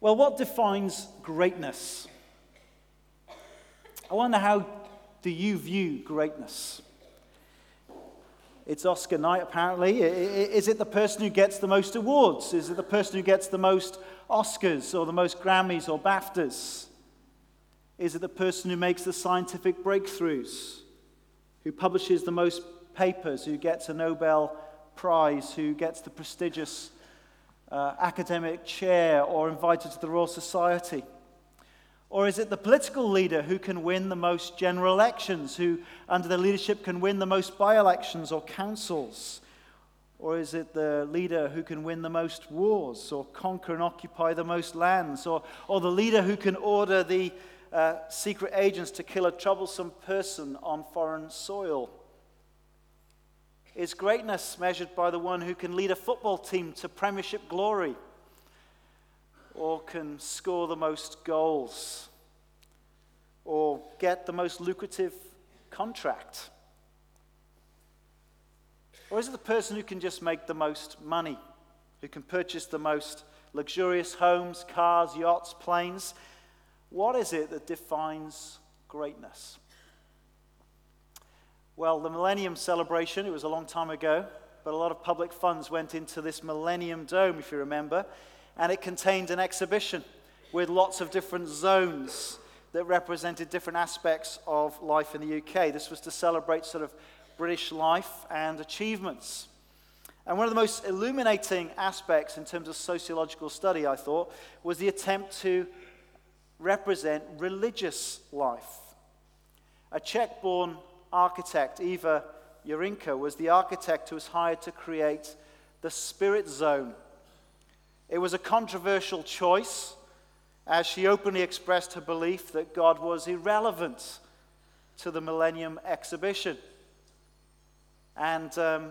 Well, what defines greatness? I wonder how do you view greatness? It's Oscar night, apparently. Is it the person who gets the most awards? Is it the person who gets the most Oscars or the most Grammys or BAFTAs? Is it the person who makes the scientific breakthroughs, who publishes the most papers, who gets a Nobel Prize, who gets the prestigious uh, academic chair or invited to the Royal Society? Or is it the political leader who can win the most general elections, who, under their leadership, can win the most by elections or councils? Or is it the leader who can win the most wars or conquer and occupy the most lands? Or, or the leader who can order the uh, secret agents to kill a troublesome person on foreign soil? Is greatness measured by the one who can lead a football team to premiership glory? or can score the most goals or get the most lucrative contract? Or is it the person who can just make the most money, who can purchase the most luxurious homes, cars, yachts, planes? What is it that defines greatness? Well, the Millennium Celebration, it was a long time ago, but a lot of public funds went into this Millennium Dome, if you remember and it contained an exhibition with lots of different zones that represented different aspects of life in the UK. This was to celebrate sort of British life and achievements. And one of the most illuminating aspects in terms of sociological study, I thought, was the attempt to represent religious life. A Czech born architect, Eva Jiřičná, was the architect who was hired to create the Spirit Zone it was a controversial choice as she openly expressed her belief that God was irrelevant to the Millennium exhibition. And um,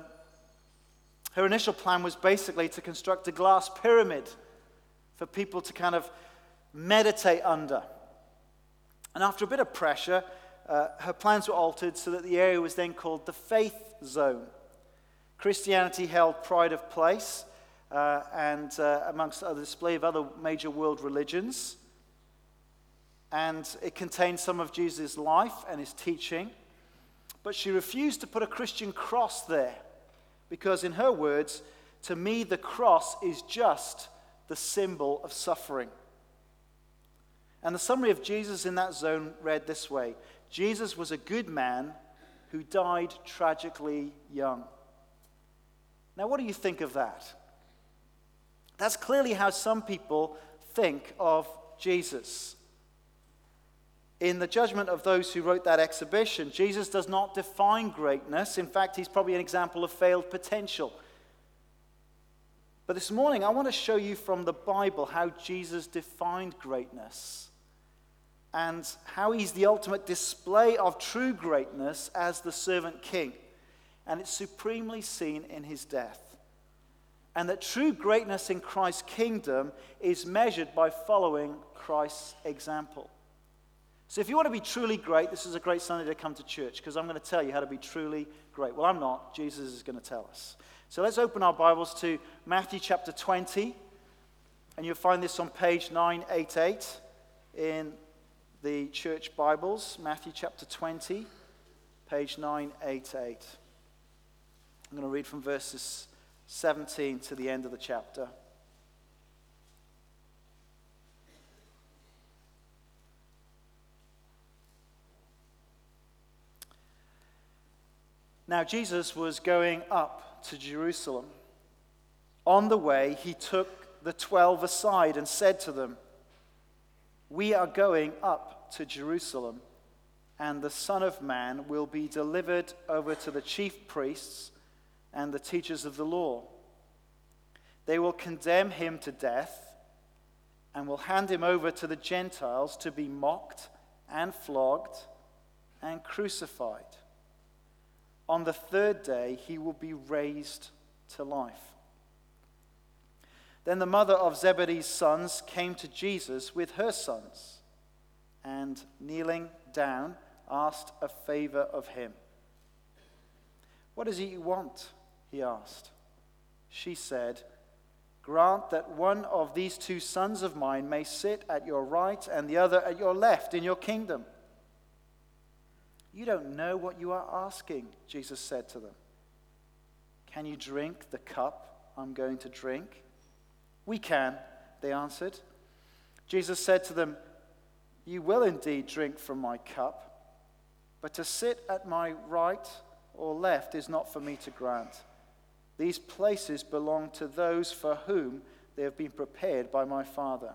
her initial plan was basically to construct a glass pyramid for people to kind of meditate under. And after a bit of pressure, uh, her plans were altered so that the area was then called the Faith Zone. Christianity held pride of place, uh, and uh, amongst a display of other major world religions. And it contained some of Jesus' life and his teaching. But she refused to put a Christian cross there because, in her words, to me, the cross is just the symbol of suffering. And the summary of Jesus in that zone read this way Jesus was a good man who died tragically young. Now, what do you think of that? That's clearly how some people think of Jesus. In the judgment of those who wrote that exhibition, Jesus does not define greatness. In fact, he's probably an example of failed potential. But this morning, I want to show you from the Bible how Jesus defined greatness and how he's the ultimate display of true greatness as the servant king. And it's supremely seen in his death and that true greatness in Christ's kingdom is measured by following Christ's example. So, if you want to be truly great, this is a great Sunday to come to church because I'm going to tell you how to be truly great. Well, I'm not. Jesus is going to tell us. So, let's open our Bibles to Matthew chapter 20, and you'll find this on page 988 in the church Bibles. Matthew chapter 20, page 988. I'm going to read from verses 17 to the end of the chapter. Now, Jesus was going up to Jerusalem. On the way, he took the twelve aside and said to them, We are going up to Jerusalem, and the Son of Man will be delivered over to the chief priests and the teachers of the law. They will condemn him to death and will hand him over to the Gentiles to be mocked and flogged and crucified. On the third day, he will be raised to life. Then the mother of Zebedee's sons came to Jesus with her sons and, kneeling down, asked a favor of him. What does he want? he asked. She said, grant that one of these two sons of mine may sit at your right and the other at your left in your kingdom. You don't know what you are asking, Jesus said to them. Can you drink the cup I'm going to drink? We can, they answered. Jesus said to them, You will indeed drink from my cup, but to sit at my right or left is not for me to grant. These places belong to those for whom they have been prepared by my Father.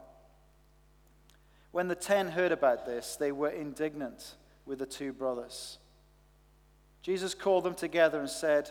When the ten heard about this, they were indignant with the two brothers. Jesus called them together and said,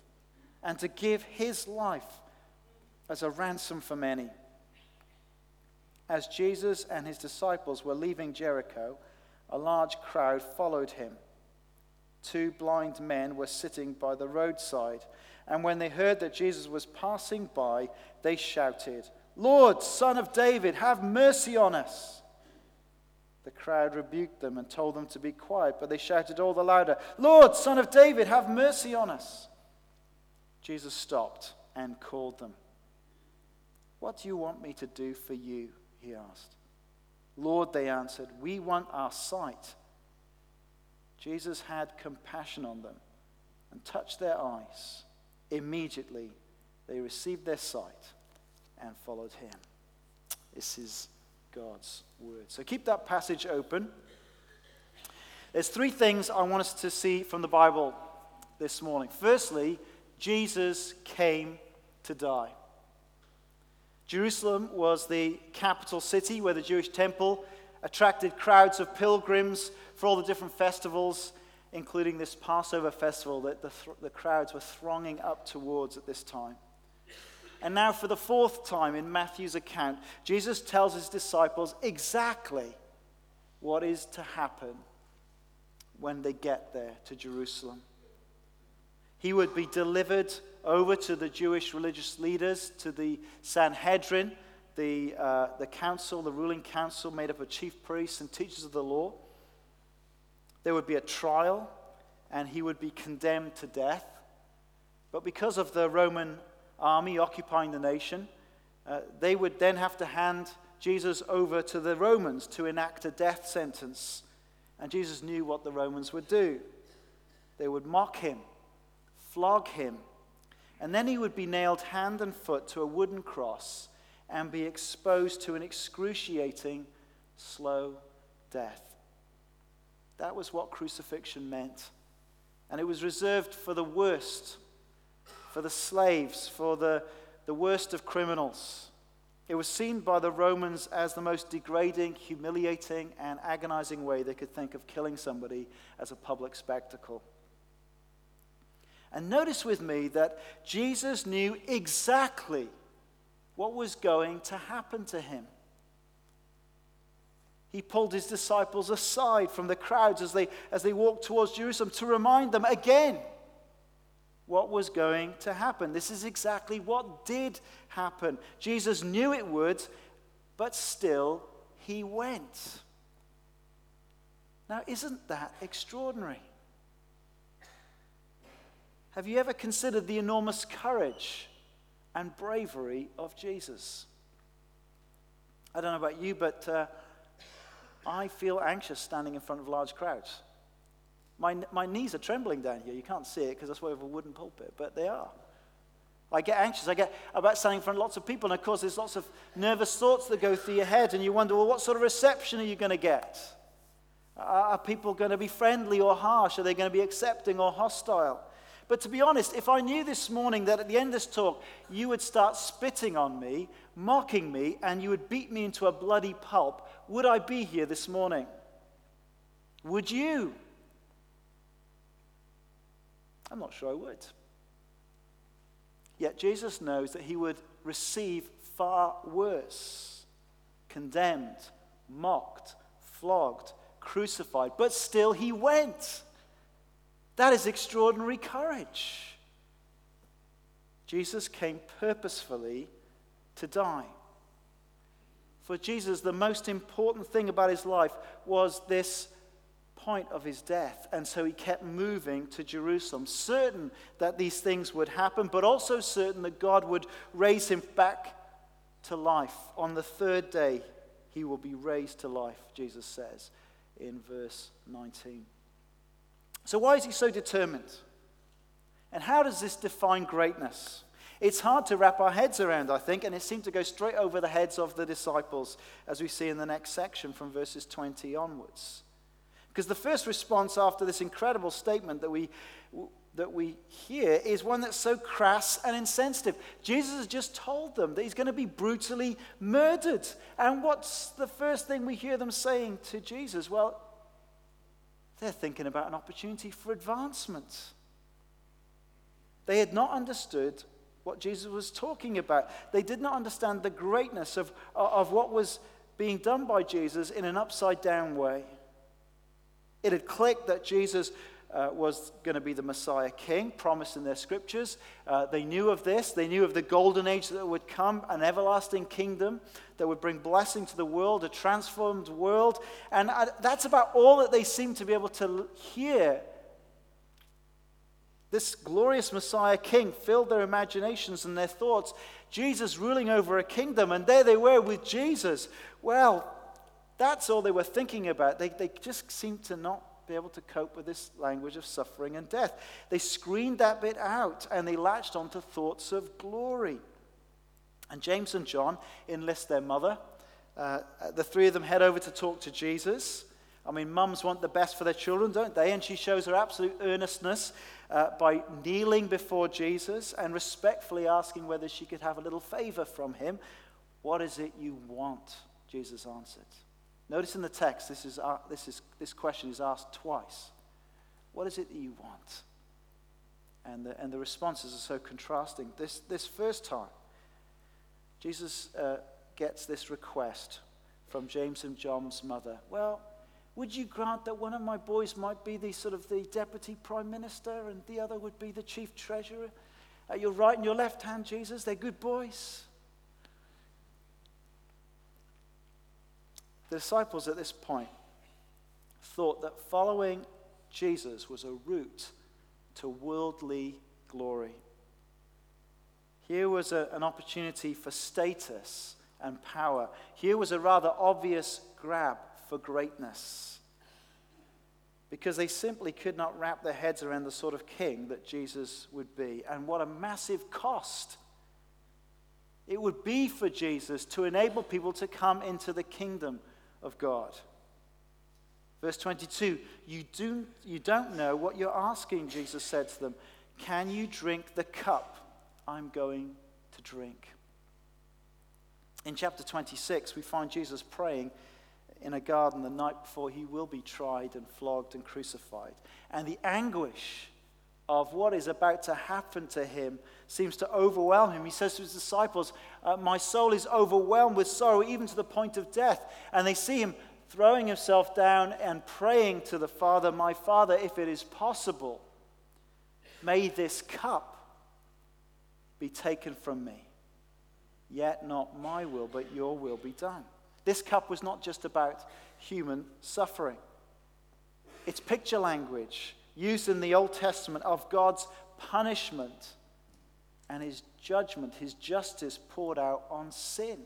and to give his life as a ransom for many. As Jesus and his disciples were leaving Jericho, a large crowd followed him two blind men were sitting by the roadside. And when they heard that Jesus was passing by, they shouted, Lord, son of David, have mercy on us. The crowd rebuked them and told them to be quiet, but they shouted all the louder, Lord, son of David, have mercy on us. Jesus stopped and called them. What do you want me to do for you? He asked. Lord, they answered, we want our sight. Jesus had compassion on them and touched their eyes. Immediately, they received their sight and followed him. This is God's word. So keep that passage open. There's three things I want us to see from the Bible this morning. Firstly, Jesus came to die. Jerusalem was the capital city where the Jewish temple attracted crowds of pilgrims for all the different festivals, including this Passover festival that the, th- the crowds were thronging up towards at this time. And now, for the fourth time in Matthew's account, Jesus tells his disciples exactly what is to happen when they get there to Jerusalem. He would be delivered over to the Jewish religious leaders, to the Sanhedrin, the, uh, the council, the ruling council, made up of chief priests and teachers of the law. There would be a trial, and he would be condemned to death. But because of the Roman army occupying the nation, uh, they would then have to hand Jesus over to the Romans to enact a death sentence. And Jesus knew what the Romans would do. They would mock him, flog him, and then he would be nailed hand and foot to a wooden cross and be exposed to an excruciating, slow death. That was what crucifixion meant. And it was reserved for the worst, for the slaves, for the, the worst of criminals. It was seen by the Romans as the most degrading, humiliating, and agonizing way they could think of killing somebody as a public spectacle. And notice with me that Jesus knew exactly what was going to happen to him. He pulled his disciples aside from the crowds as they, as they walked towards Jerusalem to remind them again what was going to happen. This is exactly what did happen. Jesus knew it would, but still he went. Now, isn't that extraordinary? Have you ever considered the enormous courage and bravery of Jesus. I don't know about you, but uh, I feel anxious standing in front of large crowds. My, my knees are trembling down here. You can't see it because that's why we have a wooden pulpit, but they are. I get anxious. I get about standing in front of lots of people, and of course, there's lots of nervous thoughts that go through your head, and you wonder, well, what sort of reception are you going to get? Are people going to be friendly or harsh? Are they going to be accepting or hostile? But to be honest, if I knew this morning that at the end of this talk you would start spitting on me, mocking me, and you would beat me into a bloody pulp, would I be here this morning? Would you? I'm not sure I would. Yet Jesus knows that he would receive far worse condemned, mocked, flogged, crucified, but still he went. That is extraordinary courage. Jesus came purposefully to die. For Jesus, the most important thing about his life was this point of his death. And so he kept moving to Jerusalem, certain that these things would happen, but also certain that God would raise him back to life. On the third day, he will be raised to life, Jesus says in verse 19. So, why is he so determined? And how does this define greatness? It's hard to wrap our heads around, I think, and it seemed to go straight over the heads of the disciples, as we see in the next section from verses 20 onwards. Because the first response after this incredible statement that we, that we hear is one that's so crass and insensitive. Jesus has just told them that he's going to be brutally murdered. And what's the first thing we hear them saying to Jesus? Well, they're thinking about an opportunity for advancement. They had not understood what Jesus was talking about. They did not understand the greatness of, of what was being done by Jesus in an upside down way. It had clicked that Jesus uh, was going to be the Messiah king, promised in their scriptures. Uh, they knew of this. They knew of the golden age that would come, an everlasting kingdom that would bring blessing to the world, a transformed world. And uh, that's about all that they seemed to be able to hear this glorious Messiah king filled their imaginations and their thoughts. Jesus ruling over a kingdom, and there they were with Jesus. Well, that's all they were thinking about. They, they just seemed to not be able to cope with this language of suffering and death. They screened that bit out and they latched onto thoughts of glory. And James and John enlist their mother. Uh, the three of them head over to talk to Jesus. I mean, mums want the best for their children, don't they? And she shows her absolute earnestness uh, by kneeling before Jesus and respectfully asking whether she could have a little favor from him. What is it you want? Jesus answered. Notice in the text, this, is, uh, this, is, this question is asked twice. What is it that you want? And the, and the responses are so contrasting. This, this first time, Jesus uh, gets this request from James and John's mother. Well, would you grant that one of my boys might be the sort of the deputy prime minister and the other would be the chief treasurer? At your right and your left hand, Jesus, they're good boys. The disciples at this point thought that following Jesus was a route to worldly glory. Here was a, an opportunity for status and power. Here was a rather obvious grab for greatness. Because they simply could not wrap their heads around the sort of king that Jesus would be. And what a massive cost it would be for Jesus to enable people to come into the kingdom of God. Verse 22 you, do, you don't know what you're asking, Jesus said to them. Can you drink the cup I'm going to drink? In chapter 26, we find Jesus praying in a garden the night before he will be tried and flogged and crucified. And the anguish of what is about to happen to him seems to overwhelm him. He says to his disciples, uh, My soul is overwhelmed with sorrow, even to the point of death. And they see him throwing himself down and praying to the Father, My Father, if it is possible, may this cup be taken from me. Yet not my will, but your will be done. This cup was not just about human suffering, it's picture language used in the Old Testament of God's punishment and his judgment, his justice poured out on sin.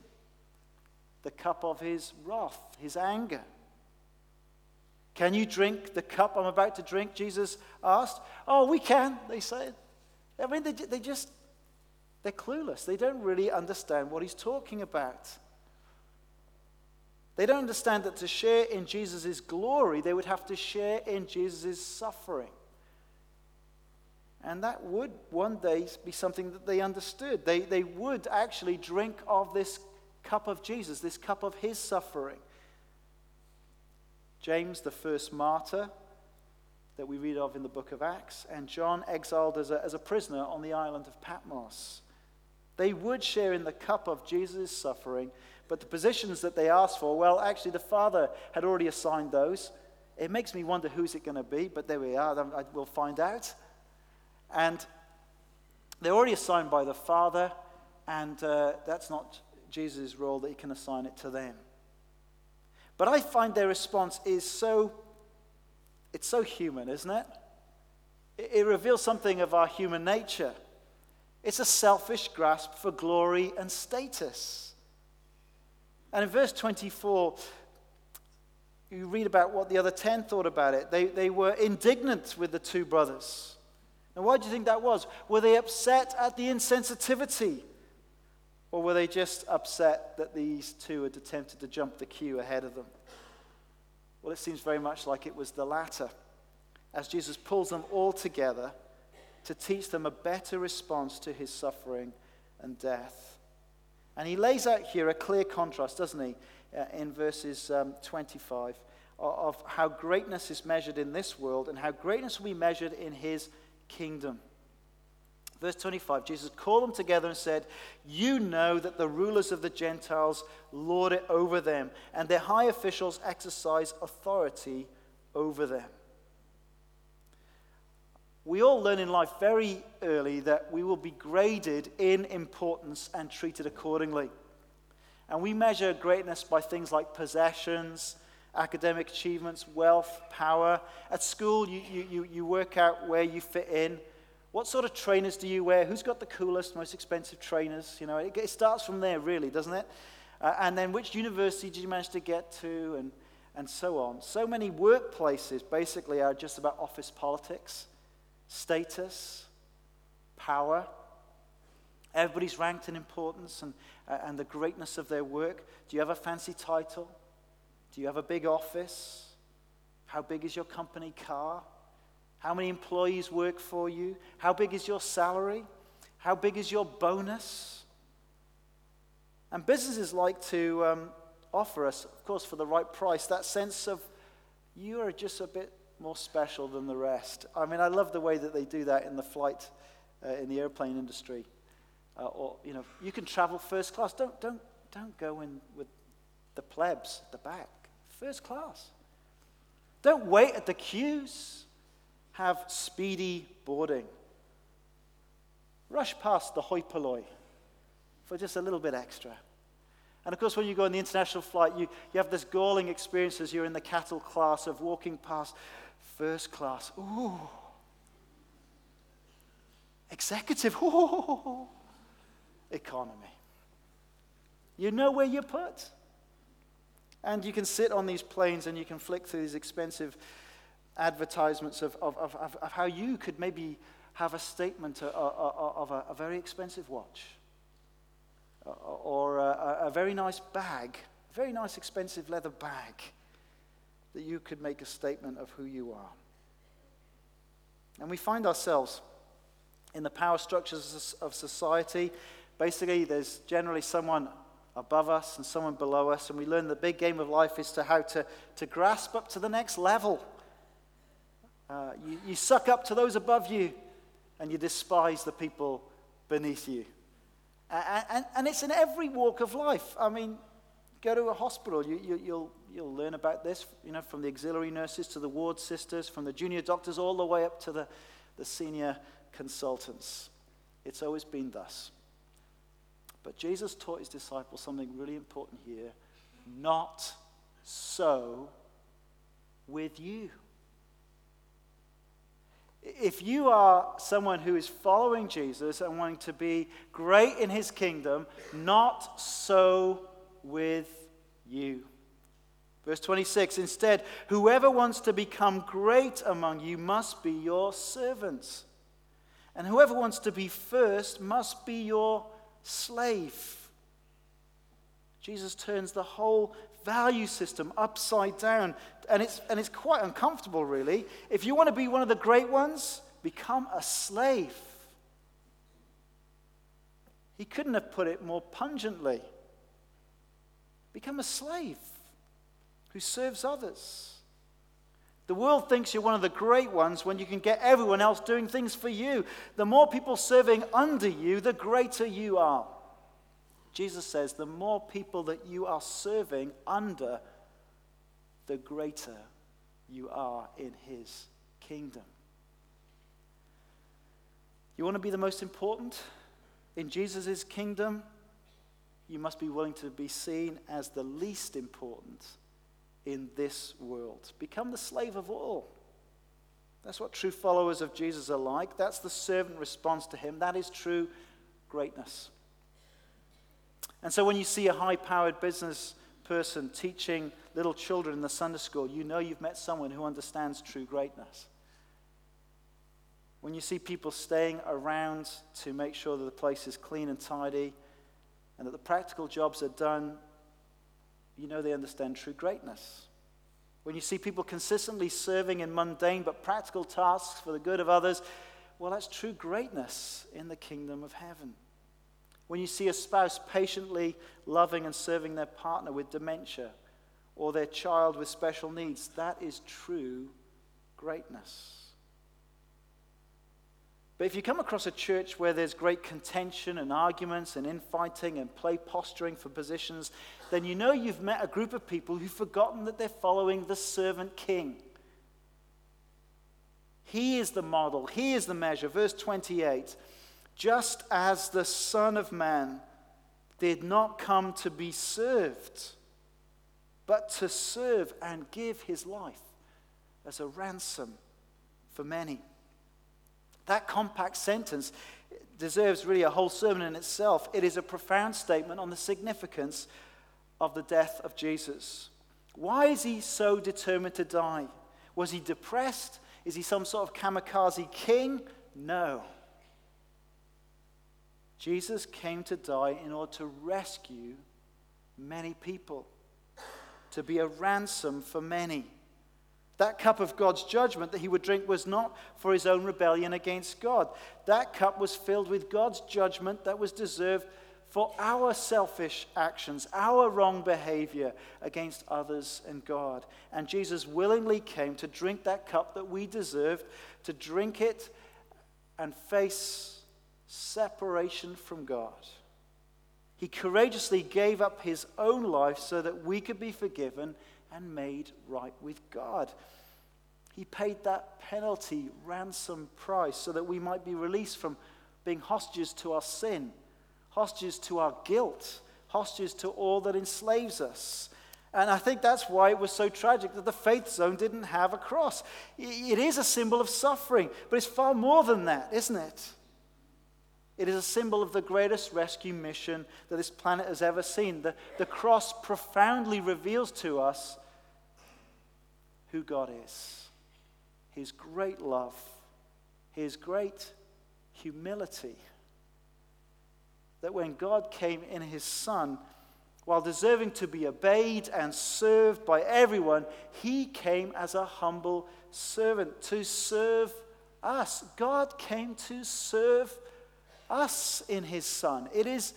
The cup of his wrath, his anger. Can you drink the cup I'm about to drink? Jesus asked. Oh, we can, they said. I mean, they, they just, they're clueless. They don't really understand what he's talking about. They don't understand that to share in Jesus' glory, they would have to share in Jesus' suffering. And that would one day be something that they understood. They, they would actually drink of this cup of Jesus, this cup of his suffering. James, the first martyr that we read of in the book of Acts, and John, exiled as a, as a prisoner on the island of Patmos. They would share in the cup of Jesus' suffering, but the positions that they asked for, well, actually, the Father had already assigned those. It makes me wonder who's it going to be, but there we are. We'll find out. And they're already assigned by the Father, and uh, that's not Jesus' role that he can assign it to them. But I find their response is so, it's so human, isn't it? It, it reveals something of our human nature. It's a selfish grasp for glory and status. And in verse 24, you read about what the other 10 thought about it. They, they were indignant with the two brothers. And why do you think that was? Were they upset at the insensitivity? Or were they just upset that these two had attempted to jump the queue ahead of them? Well, it seems very much like it was the latter. As Jesus pulls them all together to teach them a better response to his suffering and death. And he lays out here a clear contrast, doesn't he, uh, in verses um, 25, of, of how greatness is measured in this world and how greatness will be measured in his kingdom. Verse 25, Jesus called them together and said, You know that the rulers of the Gentiles lord it over them, and their high officials exercise authority over them. We all learn in life very early that we will be graded in importance and treated accordingly. And we measure greatness by things like possessions, academic achievements, wealth, power. At school, you, you, you work out where you fit in. What sort of trainers do you wear? Who's got the coolest, most expensive trainers? You know, it, it starts from there, really, doesn't it? Uh, and then which university did you manage to get to, and, and so on. So many workplaces basically are just about office politics status, power. Everybody's ranked in importance and, uh, and the greatness of their work. Do you have a fancy title? Do you have a big office? How big is your company car? How many employees work for you? How big is your salary? How big is your bonus? And businesses like to um, offer us, of course, for the right price, that sense of you are just a bit more special than the rest. I mean, I love the way that they do that in the flight, uh, in the airplane industry. Uh, or, you know, you can travel first class. Don't, don't, don't go in with the plebs at the back. First class. Don't wait at the queues. Have speedy boarding. Rush past the hoi polloi for just a little bit extra. And of course, when you go on the international flight, you, you have this galling experience as you're in the cattle class of walking past First class, ooh. Executive, ooh. Economy. You know where you're put. And you can sit on these planes and you can flick through these expensive advertisements of, of, of, of how you could maybe have a statement of, of a, a, very expensive watch or a, a very nice bag, a very nice expensive leather bag that you could make a statement of who you are. And we find ourselves in the power structures of society. Basically, there's generally someone above us and someone below us, and we learn the big game of life is to how to, to grasp up to the next level. Uh, you, you suck up to those above you, and you despise the people beneath you. And, and, and it's in every walk of life. I mean, go to a hospital, you, you, you'll, you'll learn about this, you know, from the auxiliary nurses to the ward sisters, from the junior doctors all the way up to the, the senior consultants. It's always been thus. But Jesus taught his disciples something really important here. Not so with you. If you are someone who is following Jesus and wanting to be great in his kingdom, not so with you. Verse 26 Instead, whoever wants to become great among you must be your servant. And whoever wants to be first must be your slave. Jesus turns the whole value system upside down. And it's, and it's quite uncomfortable, really. If you want to be one of the great ones, become a slave. He couldn't have put it more pungently. Become a slave who serves others. The world thinks you're one of the great ones when you can get everyone else doing things for you. The more people serving under you, the greater you are. Jesus says, the more people that you are serving under, the greater you are in his kingdom. You want to be the most important in Jesus' kingdom? You must be willing to be seen as the least important in this world. Become the slave of all. That's what true followers of Jesus are like. That's the servant response to him. That is true greatness. And so when you see a high powered business person teaching little children in the Sunday school, you know you've met someone who understands true greatness. When you see people staying around to make sure that the place is clean and tidy and that the practical jobs are done, you know they understand true greatness. When you see people consistently serving in mundane but practical tasks for the good of others, well, that's true greatness in the kingdom of heaven. When you see a spouse patiently loving and serving their partner with dementia or their child with special needs, that is true greatness. But if you come across a church where there's great contention and arguments and infighting and play posturing for positions, then you know you've met a group of people who've forgotten that they're following the servant king. He is the model, He is the measure. Verse 28 Just as the Son of Man did not come to be served, but to serve and give His life as a ransom for many. That compact sentence deserves really a whole sermon in itself. It is a profound statement on the significance of the death of Jesus. Why is he so determined to die? Was he depressed? Is he some sort of kamikaze king? No. Jesus came to die in order to rescue many people, to be a ransom for many. That cup of God's judgment that he would drink was not for his own rebellion against God. That cup was filled with God's judgment that was deserved for our selfish actions, our wrong behavior against others and God. And Jesus willingly came to drink that cup that we deserved, to drink it and face separation from God. He courageously gave up his own life so that we could be forgiven and made right with God. He paid that penalty, ransom price, so that we might be released from being hostages to our sin, hostages to our guilt, hostages to all that enslaves us. And I think that's why it was so tragic that the faith zone didn't have a cross. It is a symbol of suffering, but it's far more than that, isn't it? It is a symbol of the greatest rescue mission that this planet has ever seen. The, the cross profoundly reveals to us who God is, His great love, His great humility. That when God came in His Son, while deserving to be obeyed and served by everyone, He came as a humble servant to serve us. God came to serve us in his Son. It is,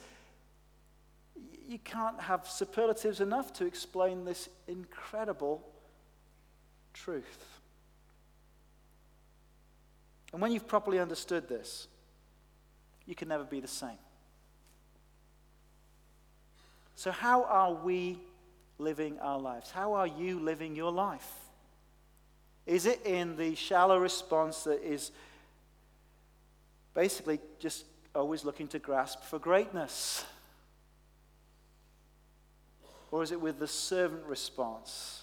you can't have superlatives enough to explain this incredible truth. And when you've properly understood this, you can never be the same. So, how are we living our lives? How are you living your life? Is it in the shallow response that is basically just always looking to grasp for greatness? Or is it with the servant response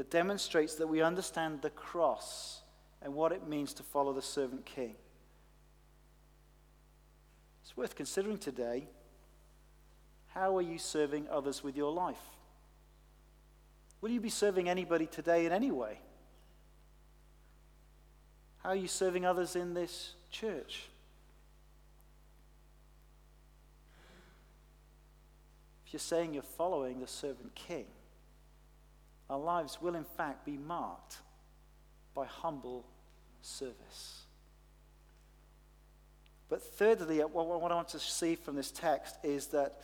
that demonstrates that we understand the cross and what it means to follow the servant king? It's worth considering today. How are you serving others with your life? Will you be serving anybody today in any way? How are you serving others in this church? If you're saying you're following the servant king, our lives will in fact be marked by humble service. But thirdly, uh, what I want to see from this text is that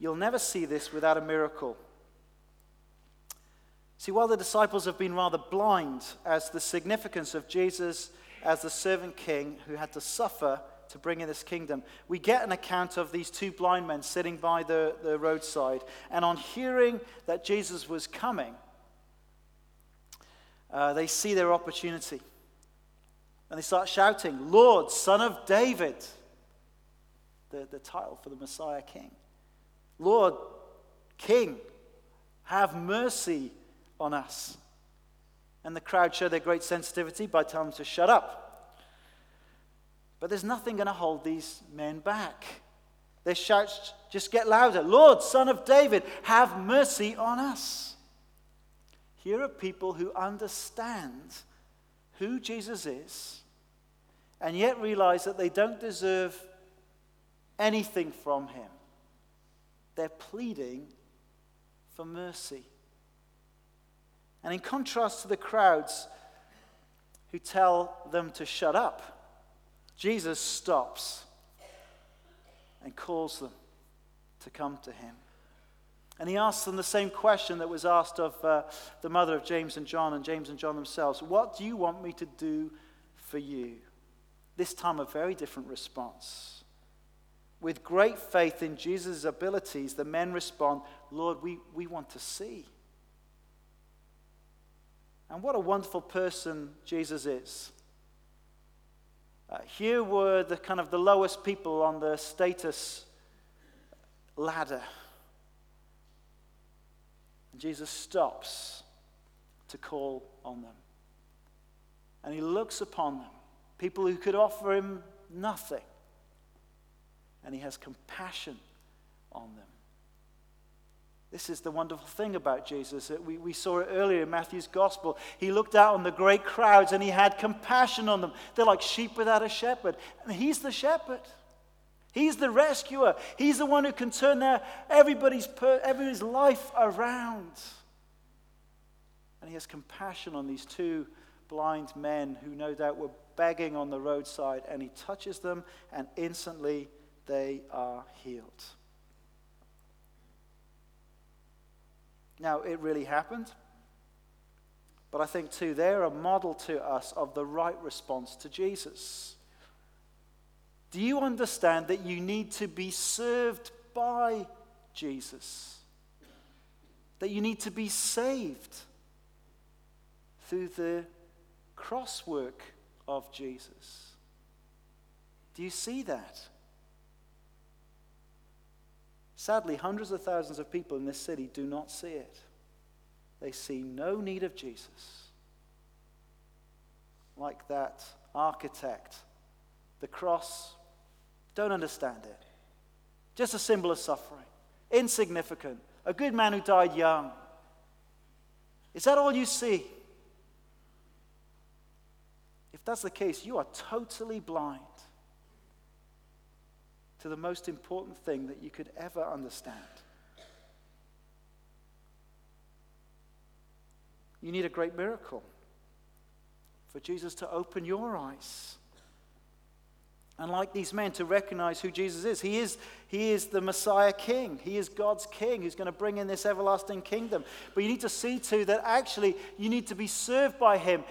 you'll never see this without a miracle. See, while the disciples have been rather blind as the significance of Jesus as the servant king who had to suffer to bring in this kingdom, we get an account of these two blind men sitting by the, the roadside. And on hearing that Jesus was coming, uh, they see their opportunity. And they start shouting, Lord, Son of David, the, the title for the Messiah King. Lord, King, have mercy on us. And the crowd show their great sensitivity by telling them to shut up. But there's nothing going to hold these men back. Their shouts just get louder Lord, Son of David, have mercy on us. Here are people who understand who Jesus is and yet realize that they don't deserve anything from him. They're pleading for mercy. And in contrast to the crowds who tell them to shut up, Jesus stops and calls them to come to him. And he asks them the same question that was asked of uh, the mother of James and John and James and John themselves What do you want me to do for you? This time, a very different response. With great faith in Jesus' abilities, the men respond, Lord, we, we want to see. And what a wonderful person Jesus is. Uh, here were the kind of the lowest people on the status ladder. Jesus stops to call on them. And he looks upon them, people who could offer him nothing. And he has compassion on them. This is the wonderful thing about Jesus. We, we saw it earlier in Matthew's gospel. He looked out on the great crowds and he had compassion on them. They're like sheep without a shepherd. And he's the shepherd. He's the rescuer. He's the one who can turn their, everybody's, everybody's life around. And he has compassion on these two blind men who no doubt were begging on the roadside. And he touches them, and instantly they are healed. Now, it really happened. But I think, too, they're a model to us of the right response to Jesus. Do you understand that you need to be served by Jesus? That you need to be saved through the cross work of Jesus? Do you see that? Sadly, hundreds of thousands of people in this city do not see it. They see no need of Jesus. Like that architect, the cross, don't understand it. Just a symbol of suffering, insignificant, a good man who died young. Is that all you see? If that's the case, you are totally blind to the most important thing that you could ever understand. You need a great miracle for Jesus to open your eyes. And like these men, to recognize who Jesus is. He is, he is the Messiah King. He is God's King who's going to bring in this everlasting kingdom. But you need to see, too, that actually you need to be served by Him.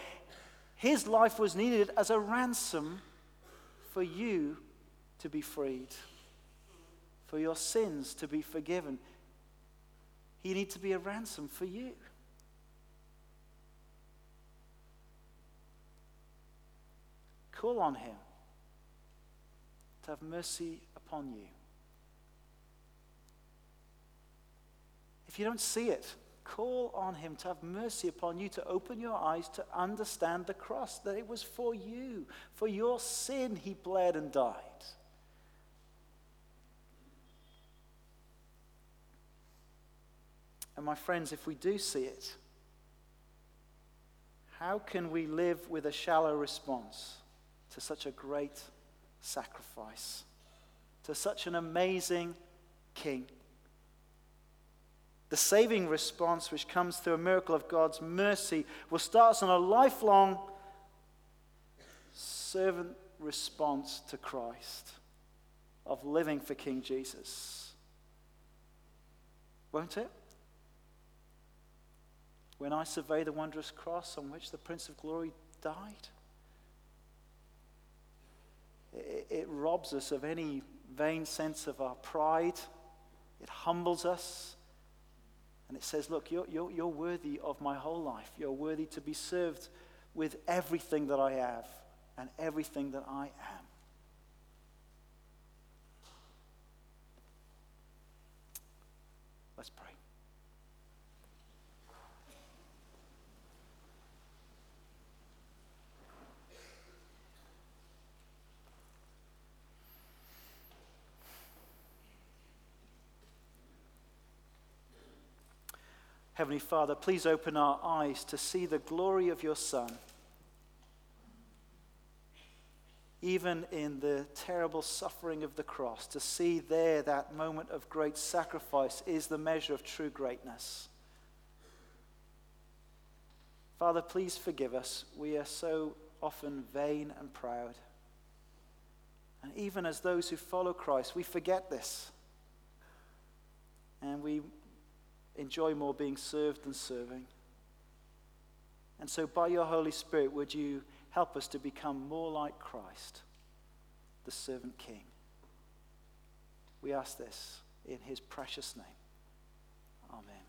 His life was needed as a ransom for you to be freed, for your sins to be forgiven. He needs to be a ransom for you. Call on Him have mercy upon you. If you don't see it, call on Him to have mercy upon you, to open your eyes to understand the cross, that it was for you. For your sin, He bled and died. And my friends, if we do see it, how can we live with a shallow response to such a great sacrifice, to such an amazing King? The saving response, which comes through a miracle of God's mercy, will start us on a lifelong servant response to Christ of living for King Jesus. Won't it? When I survey the wondrous cross on which the Prince of Glory died, it, robs us of any vain sense of our pride. It humbles us. And it says, Look, you're, you're, you're worthy of my whole life. You're worthy to be served with everything that I have and everything that I am. Let's pray. Heavenly Father, please open our eyes to see the glory of your Son. Even in the terrible suffering of the cross, to see there that moment of great sacrifice is the measure of true greatness. Father, please forgive us. We are so often vain and proud. And even as those who follow Christ, we forget this. And we enjoy more being served than serving. And so, by your Holy Spirit, would you help us to become more like Christ, the servant king? We ask this in his precious name. Amen.